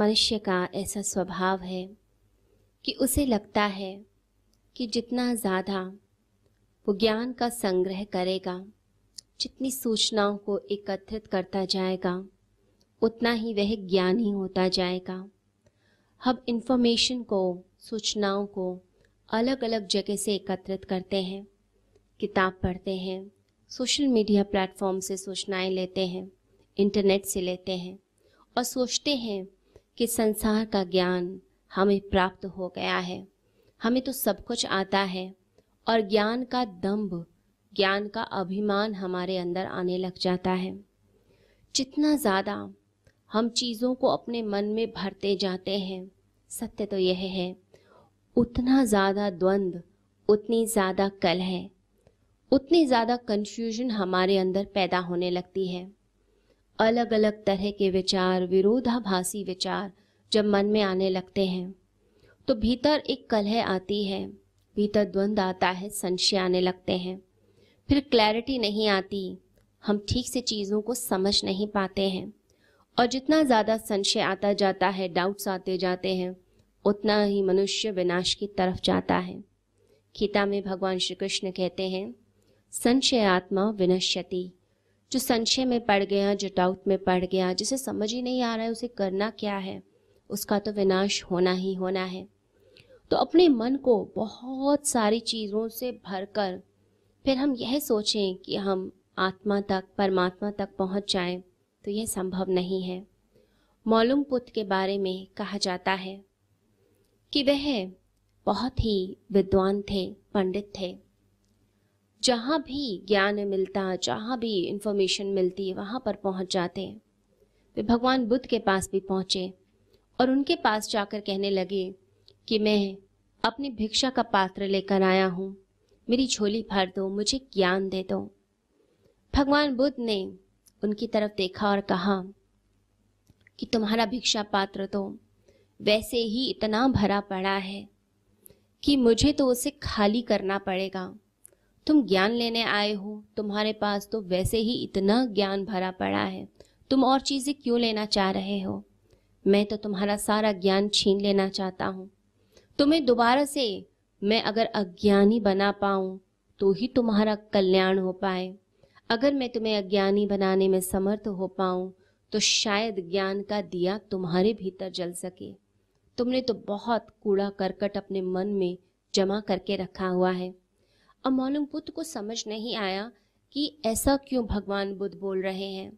मनुष्य का ऐसा स्वभाव है कि उसे लगता है कि जितना ज़्यादा वो ज्ञान का संग्रह करेगा, जितनी सूचनाओं को एकत्रित करता जाएगा, उतना ही वह ज्ञानी होता जाएगा। हम इंफॉर्मेशन को, सूचनाओं को अलग अलग जगह से एकत्रित करते हैं, किताब पढ़ते हैं सोशल मीडिया प्लेटफॉर्म से सूचनाएँ लेते हैं इंटरनेट से लेते हैं और सोचते हैं कि संसार का ज्ञान हमें प्राप्त हो गया है। हमें तो सब कुछ आता है और ज्ञान का दम्भ, ज्ञान का अभिमान हमारे अंदर आने लग जाता है। जितना ज़्यादा हम चीज़ों को अपने मन में भरते जाते हैं, सत्य तो यह है, उतना ज़्यादा द्वंद्व उतनी ज़्यादा कल है उतनी ज़्यादा कन्फ्यूज़न हमारे अंदर पैदा होने लगती है। अलग अलग तरह के विचार, विरोधाभासी विचार जब मन में आने लगते हैं तो भीतर एक कलह आती है, भीतर द्वंद्व आता है, संशय आने लगते हैं। फिर क्लैरिटी नहीं आती, हम ठीक से चीज़ों को समझ नहीं पाते हैं। और जितना ज़्यादा संशय आता जाता है डाउट्स आते जाते हैं, उतना ही मनुष्य विनाश की तरफ़ जाता है। गीता में भगवान श्री कृष्ण कहते हैं संशय आत्मा विनश्यति। जो संशय में पड़ गया, जो डाउट में पड़ गया, जिसे समझ ही नहीं आ रहा है, उसे करना क्या है? उसका तो विनाश होना ही होना है। तो अपने मन को बहुत सारी चीज़ों से भरकर फिर हम यह सोचें कि हम आत्मा तक, परमात्मा तक पहुँच जाएँ तो यह संभव नहीं है। मौलुम पुत्र के बारे में कहा जाता है कि वह बहुत ही विद्वान थे, पंडित थे। जहाँ भी ज्ञान मिलता, जहाँ भी इंफॉर्मेशन मिलती, वहाँ पर पहुँच जाते वे भगवान बुद्ध के पास भी पहुँचे और उनके पास जाकर कहने लगे कि मैं अपनी भिक्षा का पात्र लेकर आया हूँ। मेरी झोली भर दो, मुझे ज्ञान दे दो। भगवान बुद्ध ने उनकी तरफ़ देखा और कहा कि तुम्हारा भिक्षा पात्र तो वैसे ही इतना भरा पड़ा है कि मुझे तो उसे खाली करना पड़ेगा। तुम ज्ञान लेने आए हो, तुम्हारे पास तो वैसे ही इतना ज्ञान भरा पड़ा है। तुम और चीज़ें क्यों लेना चाह रहे हो? मैं तो तुम्हारा सारा ज्ञान छीन लेना चाहता हूँ। तुम्हें दोबारा से मैं अगर अज्ञानी बना पाऊँ तो ही तुम्हारा कल्याण हो पाए। अगर मैं तुम्हें अज्ञानी बनाने में समर्थ हो पाऊँ तो शायद ज्ञान का दिया तुम्हारे भीतर जल सके। तुमने तो बहुत कूड़ा करकट अपने मन में जमा करके रखा हुआ है। अब मालूम बुद्ध को समझ नहीं आया कि ऐसा क्यों भगवान बुद्ध बोल रहे हैं।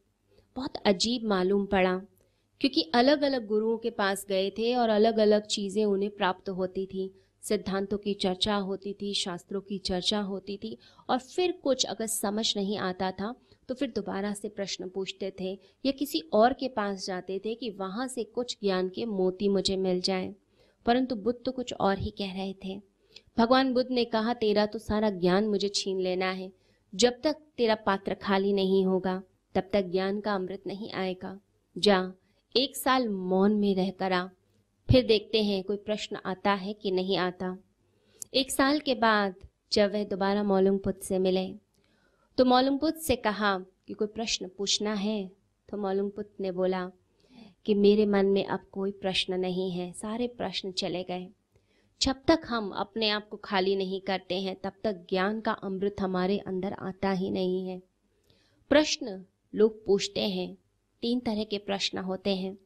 बहुत अजीब मालूम पड़ा, क्योंकि अलग अलग गुरुओं के पास गए थे और अलग अलग चीज़ें उन्हें प्राप्त होती थी। सिद्धांतों की चर्चा होती थी, शास्त्रों की चर्चा होती थी, और फिर कुछ अगर समझ नहीं आता था तो फिर दोबारा से प्रश्न पूछते थे या किसी और के पास जाते थे कि वहाँ से कुछ ज्ञान के मोती मुझे मिल जाए। परंतु बुद्ध तो कुछ और ही कह रहे थे। भगवान बुद्ध ने कहा, तेरा तो सारा ज्ञान मुझे छीन लेना है। जब तक तेरा पात्र खाली नहीं होगा, तब तक ज्ञान का अमृत नहीं आएगा। जा, एक साल मौन में रहकर आ। फिर देखते हैं, कोई प्रश्न आता है कि नहीं आता। एक साल के बाद जब वह दोबारा मौलूम से मिले तो मौलूम से कहा कि कोई प्रश्न पूछना है तो मौलूम पुत्र ने बोला कि मेरे मन में अब कोई प्रश्न नहीं है, सारे प्रश्न चले गए। जब तक हम अपने आप को खाली नहीं करते हैं, तब तक ज्ञान का अमृत हमारे अंदर आता ही नहीं है। प्रश्न लोग पूछते हैं, तीन तरह के प्रश्न होते हैं।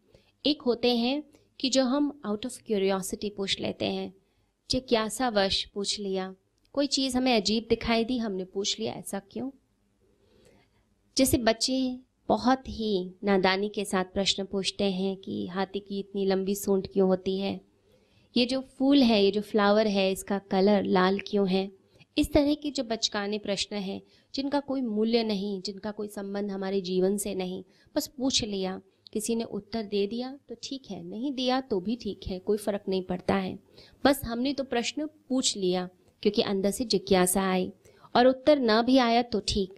एक होते हैं कि जो हम आउट ऑफ़ क्यूरियोसिटी पूछ लेते हैं जिज्ञासावश पूछ लिया? कोई चीज़ हमें अजीब दिखाई दी? हमने पूछ लिया, ऐसा क्यों? जैसे बच्चे बहुत ही नादानी के साथ प्रश्न पूछते हैं कि, हाथी की इतनी लंबी सूंड क्यों होती है? ये जो फूल है, ये जो फ्लावर है, इसका कलर लाल क्यों है? इस तरह के जो बचकाने प्रश्न हैं, जिनका कोई मूल्य नहीं, जिनका कोई संबंध हमारे जीवन से नहीं, बस पूछ लिया, किसी ने उत्तर दे दिया तो ठीक है, नहीं दिया तो भी ठीक है, कोई फ़र्क नहीं पड़ता है। बस हमने तो प्रश्न पूछ लिया, क्योंकि अंदर से जिज्ञासा आई, और उत्तर न भी आया तो ठीक।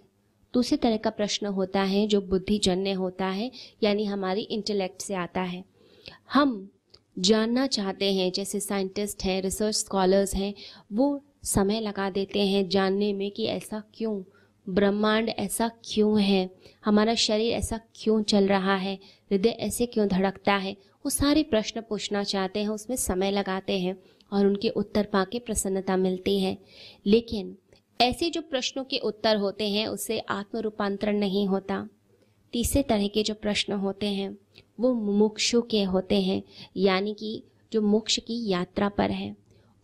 दूसरे तरह का प्रश्न होता है, जो बुद्धिजन्य होता है, यानी हमारी इंटेलेक्ट से आता है। हम जानना चाहते हैं, जैसे साइंटिस्ट हैं रिसर्च स्कॉलर्स हैं, वो समय लगा देते हैं जानने में कि ऐसा क्यों, ब्रह्मांड ऐसा क्यों है, हमारा शरीर ऐसा क्यों चल रहा है, हृदय ऐसे क्यों धड़कता है, वो सारे प्रश्न पूछना चाहते हैं, उसमें समय लगाते हैं और उनके उत्तर पाके प्रसन्नता मिलती है। लेकिन ऐसे जो प्रश्नों के उत्तर होते हैं, उससे आत्म रूपांतरण नहीं होता। तीसरे तरह के जो प्रश्न होते हैं, वो मुमुक्षु के होते हैं, यानी कि जो मोक्ष की यात्रा पर है।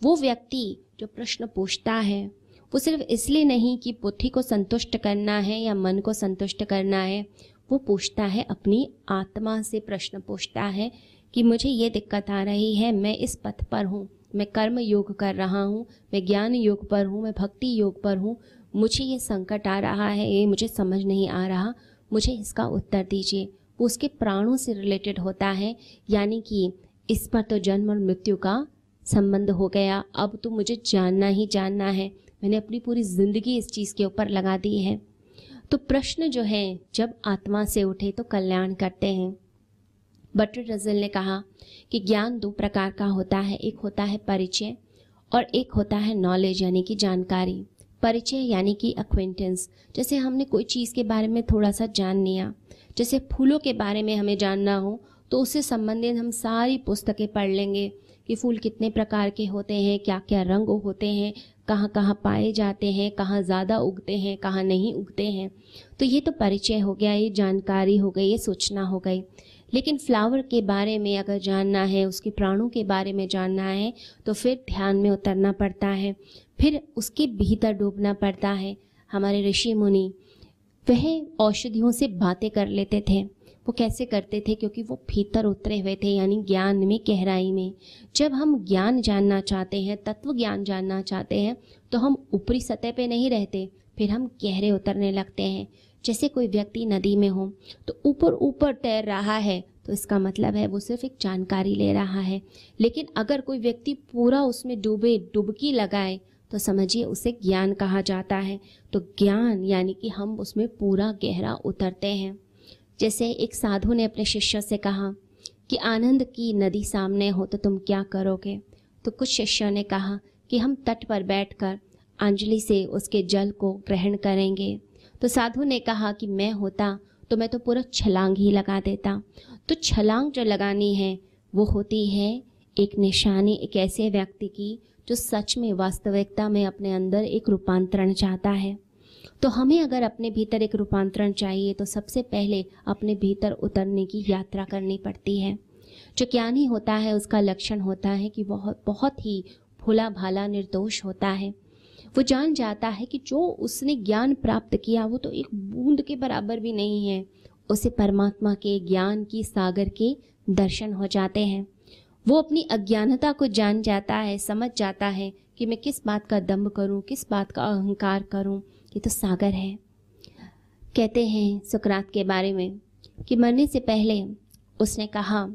वो व्यक्ति जो प्रश्न पूछता है, वो सिर्फ़ इसलिए नहीं कि बुद्धि को संतुष्ट करना है या मन को संतुष्ट करना है, वो पूछता है, अपनी आत्मा से प्रश्न पूछता है कि मुझे ये दिक्कत आ रही है, मैं इस पथ पर हूँ, मैं कर्म योग कर रहा हूँ, मैं ज्ञान योग पर हूँ, मैं भक्ति योग पर हूँ, मुझे ये संकट आ रहा है, ये मुझे समझ नहीं आ रहा मुझे इसका उत्तर दीजिए। वो उसके प्राणों से रिलेटेड होता है, यानी कि इस पर तो जन्म और मृत्यु का संबंध हो गया। अब तो मुझे जानना ही जानना है। मैंने अपनी पूरी ज़िंदगी इस चीज़ के ऊपर लगा दी है। तो प्रश्न जो है, जब आत्मा से उठे तो कल्याण करते हैं। बटर रजल ने कहा कि ज्ञान दो प्रकार का होता है। एक होता है परिचय और एक होता है नॉलेज यानी कि जानकारी। परिचय यानी कि अक्वेंटेंस जैसे हमने कोई चीज़ के बारे में थोड़ा सा जान लिया, जैसे फूलों के बारे में हमें जानना हो तो उससे संबंधित हम सारी पुस्तकें पढ़ लेंगे कि फूल कितने प्रकार के होते हैं क्या क्या रंग होते हैं कहाँ कहाँ पाए जाते हैं, कहाँ ज़्यादा उगते हैं, कहाँ नहीं उगते हैं। तो ये तो परिचय हो गया, ये जानकारी हो गई, ये सूचना हो गई। लेकिन फ्लावर के बारे में अगर जानना है, उसके प्राणों के बारे में जानना है तो फिर ध्यान में उतरना पड़ता है। फिर उसके भीतर डूबना पड़ता है। हमारे ऋषि मुनि वह औषधियों से बातें कर लेते थे। वो कैसे करते थे? क्योंकि वो भीतर उतरे हुए थे, यानी ज्ञान में, गहराई में। जब हम ज्ञान जानना चाहते हैं, तत्व ज्ञान जानना चाहते हैं तो हम ऊपरी सतह पे नहीं रहते, फिर हम गहरे उतरने लगते हैं। जैसे कोई व्यक्ति नदी में हो तो ऊपर ऊपर तैर रहा है तो इसका मतलब है वो सिर्फ़ एक जानकारी ले रहा है। लेकिन अगर कोई व्यक्ति पूरा उसमें डूबे, डुबकी लगाए तो समझिए उसे ज्ञान कहा जाता है। तो ज्ञान यानी कि हम उसमें पूरा गहरा उतरते हैं। जैसे एक साधु ने अपने शिष्य से कहा कि आनंद की नदी सामने हो तो तुम क्या करोगे? तो कुछ शिष्यों ने कहा कि हम तट पर बैठकर अंजलि से उसके जल को ग्रहण करेंगे। तो साधु ने कहा कि मैं होता तो मैं तो पूरा छलांग ही लगा देता। तो छलांग जो लगानी है वो होती है एक निशानी, एक ऐसे व्यक्ति की जो सच में वास्तविकता में अपने अंदर एक रूपांतरण चाहता है। तो हमें अगर अपने भीतर एक रूपांतरण चाहिए तो सबसे पहले अपने भीतर उतरने की यात्रा करनी पड़ती है। जो ज्ञानी होता है, उसका लक्षण होता है कि बहुत बहुत ही भोला भाला निर्दोष होता है। वो जान जाता है कि जो उसने ज्ञान प्राप्त किया, वो तो एक बूंद के बराबर भी नहीं है। उसे परमात्मा के ज्ञान की सागर के दर्शन हो जाते हैं। वो अपनी अज्ञानता को जान जाता है, समझ जाता है कि मैं किस बात का दम्भ करूँ, किस बात का अहंकार करूँ। ये तो सागर है। कहते हैं सुकरात के बारे में कि मरने से पहले उसने कहा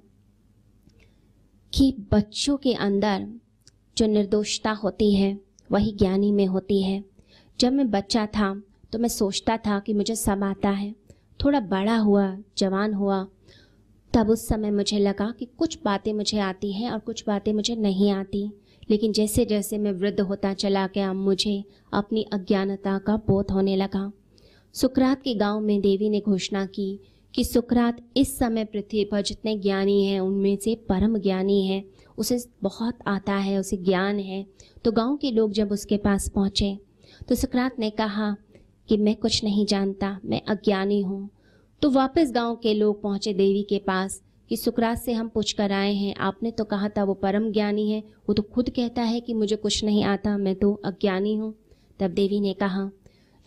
कि बच्चों के अंदर जो निर्दोषता होती है, वही ज्ञानी में होती है। जब मैं बच्चा था तो मैं सोचता था कि मुझे सब आता है। थोड़ा बड़ा हुआ, जवान हुआ तब उस समय मुझे लगा कि कुछ बातें मुझे आती हैं और कुछ बातें मुझे नहीं आती। लेकिन जैसे जैसे मैं वृद्ध होता चला गया, मुझे अपनी अज्ञानता का बोध होने लगा। सुकरात के गाँव में देवी ने घोषणा की कि सुकरात इस समय पृथ्वी पर जितने ज्ञानी हैं, उनमें से परम ज्ञानी है। उसे बहुत आता है, उसे ज्ञान है। तो गाँव के लोग जब उसके पास पहुँचे तो सुकरात ने कहा कि मैं कुछ नहीं जानता, मैं अज्ञानी हूँ। तो वापस गाँव के लोग पहुँचे देवी के पास कि सुकरात से हम पूछ कर आए हैं, आपने तो कहा था वो परम ज्ञानी है, वो तो खुद कहता है कि मुझे कुछ नहीं आता, मैं तो अज्ञानी हूँ। तब देवी ने कहा,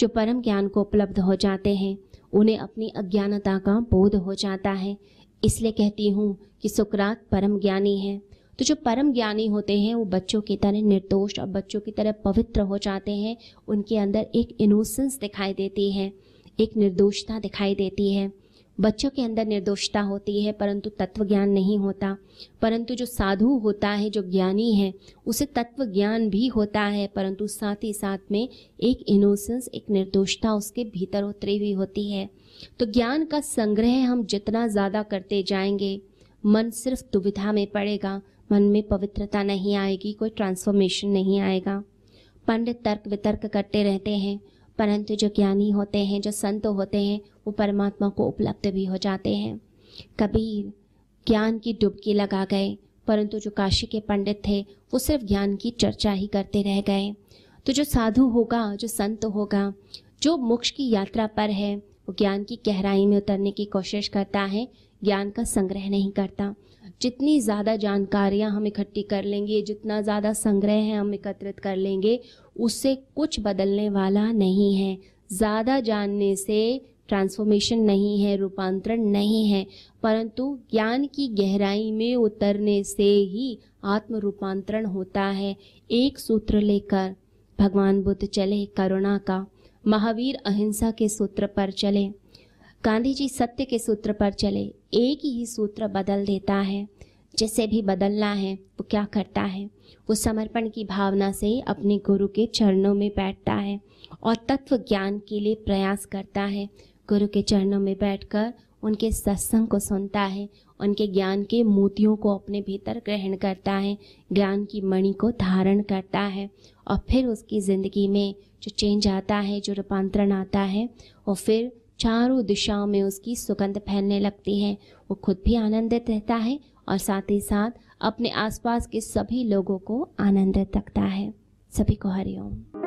जो परम ज्ञान को उपलब्ध हो जाते हैं, उन्हें अपनी अज्ञानता का बोध हो जाता है। इसलिए कहती हूँ कि सुकरात परम ज्ञानी है। तो जो परम ज्ञानी होते हैं, वो बच्चों की तरह निर्दोष और बच्चों की तरह पवित्र हो जाते हैं, उनके अंदर एक इनोसेंस दिखाई देती है। एक निर्दोषता दिखाई देती है। बच्चों के अंदर निर्दोषता होती है, परंतु तत्व ज्ञान नहीं होता। परंतु जो साधु होता है, जो ज्ञानी है, उसे तत्व ज्ञान भी होता है, परंतु साथ ही साथ में एक इनोसेंस एक निर्दोषता उसके भीतर उतरी हुई होती है। तो ज्ञान का संग्रह हम जितना ज़्यादा करते जाएँगे, मन सिर्फ़ दुविधा में पड़ेगा, मन में पवित्रता नहीं आएगी, कोई ट्रांसफॉर्मेशन नहीं आएगा। पंडित तर्क वितर्क करते रहते हैं परंतु जो ज्ञानी होते हैं, जो संत होते हैं, वो परमात्मा को उपलब्ध भी हो जाते हैं। कबीर ज्ञान की डुबकी लगा गए, परंतु जो काशी के पंडित थे, वो सिर्फ़ ज्ञान की चर्चा ही करते रह गए। तो जो साधु होगा, जो संत होगा, जो मोक्ष की यात्रा पर है, वो ज्ञान की गहराई में उतरने की कोशिश करता है, ज्ञान का संग्रह नहीं करता। जितनी ज़्यादा जानकारियाँ हम इकट्ठी कर लेंगे, जितना ज़्यादा संग्रह है हम एकत्रित कर लेंगे उससे कुछ बदलने वाला नहीं है। ज़्यादा जानने से ट्रांसफॉर्मेशन नहीं है, रूपांतरण नहीं है, परंतु ज्ञान की गहराई में उतरने से ही आत्म रूपांतरण होता है, एक सूत्र लेकर। भगवान बुद्ध चले करुणा का, महावीर अहिंसा के सूत्र पर चले, गांधी जी सत्य के सूत्र पर चले, एक ही सूत्र बदल देता है। जिसे भी बदलना है, वो क्या करता है? वो समर्पण की भावना से अपने गुरु के चरणों में बैठता है और तत्व ज्ञान के लिए प्रयास करता है। गुरु के चरणों में बैठकर उनके सत्संग को सुनता है, उनके ज्ञान के मोतियों को अपने भीतर ग्रहण करता है, ज्ञान की मणि को धारण करता है और फिर उसकी ज़िंदगी में जो चेंज आता है, जो रूपांतरण आता है और फिर चारों दिशाओं में उसकी सुगंध फैलने लगती है। वो खुद भी आनंदित रहता है और साथ ही साथ अपने आसपास के सभी लोगों को आनंदित रखता है। सभी को हरिओम।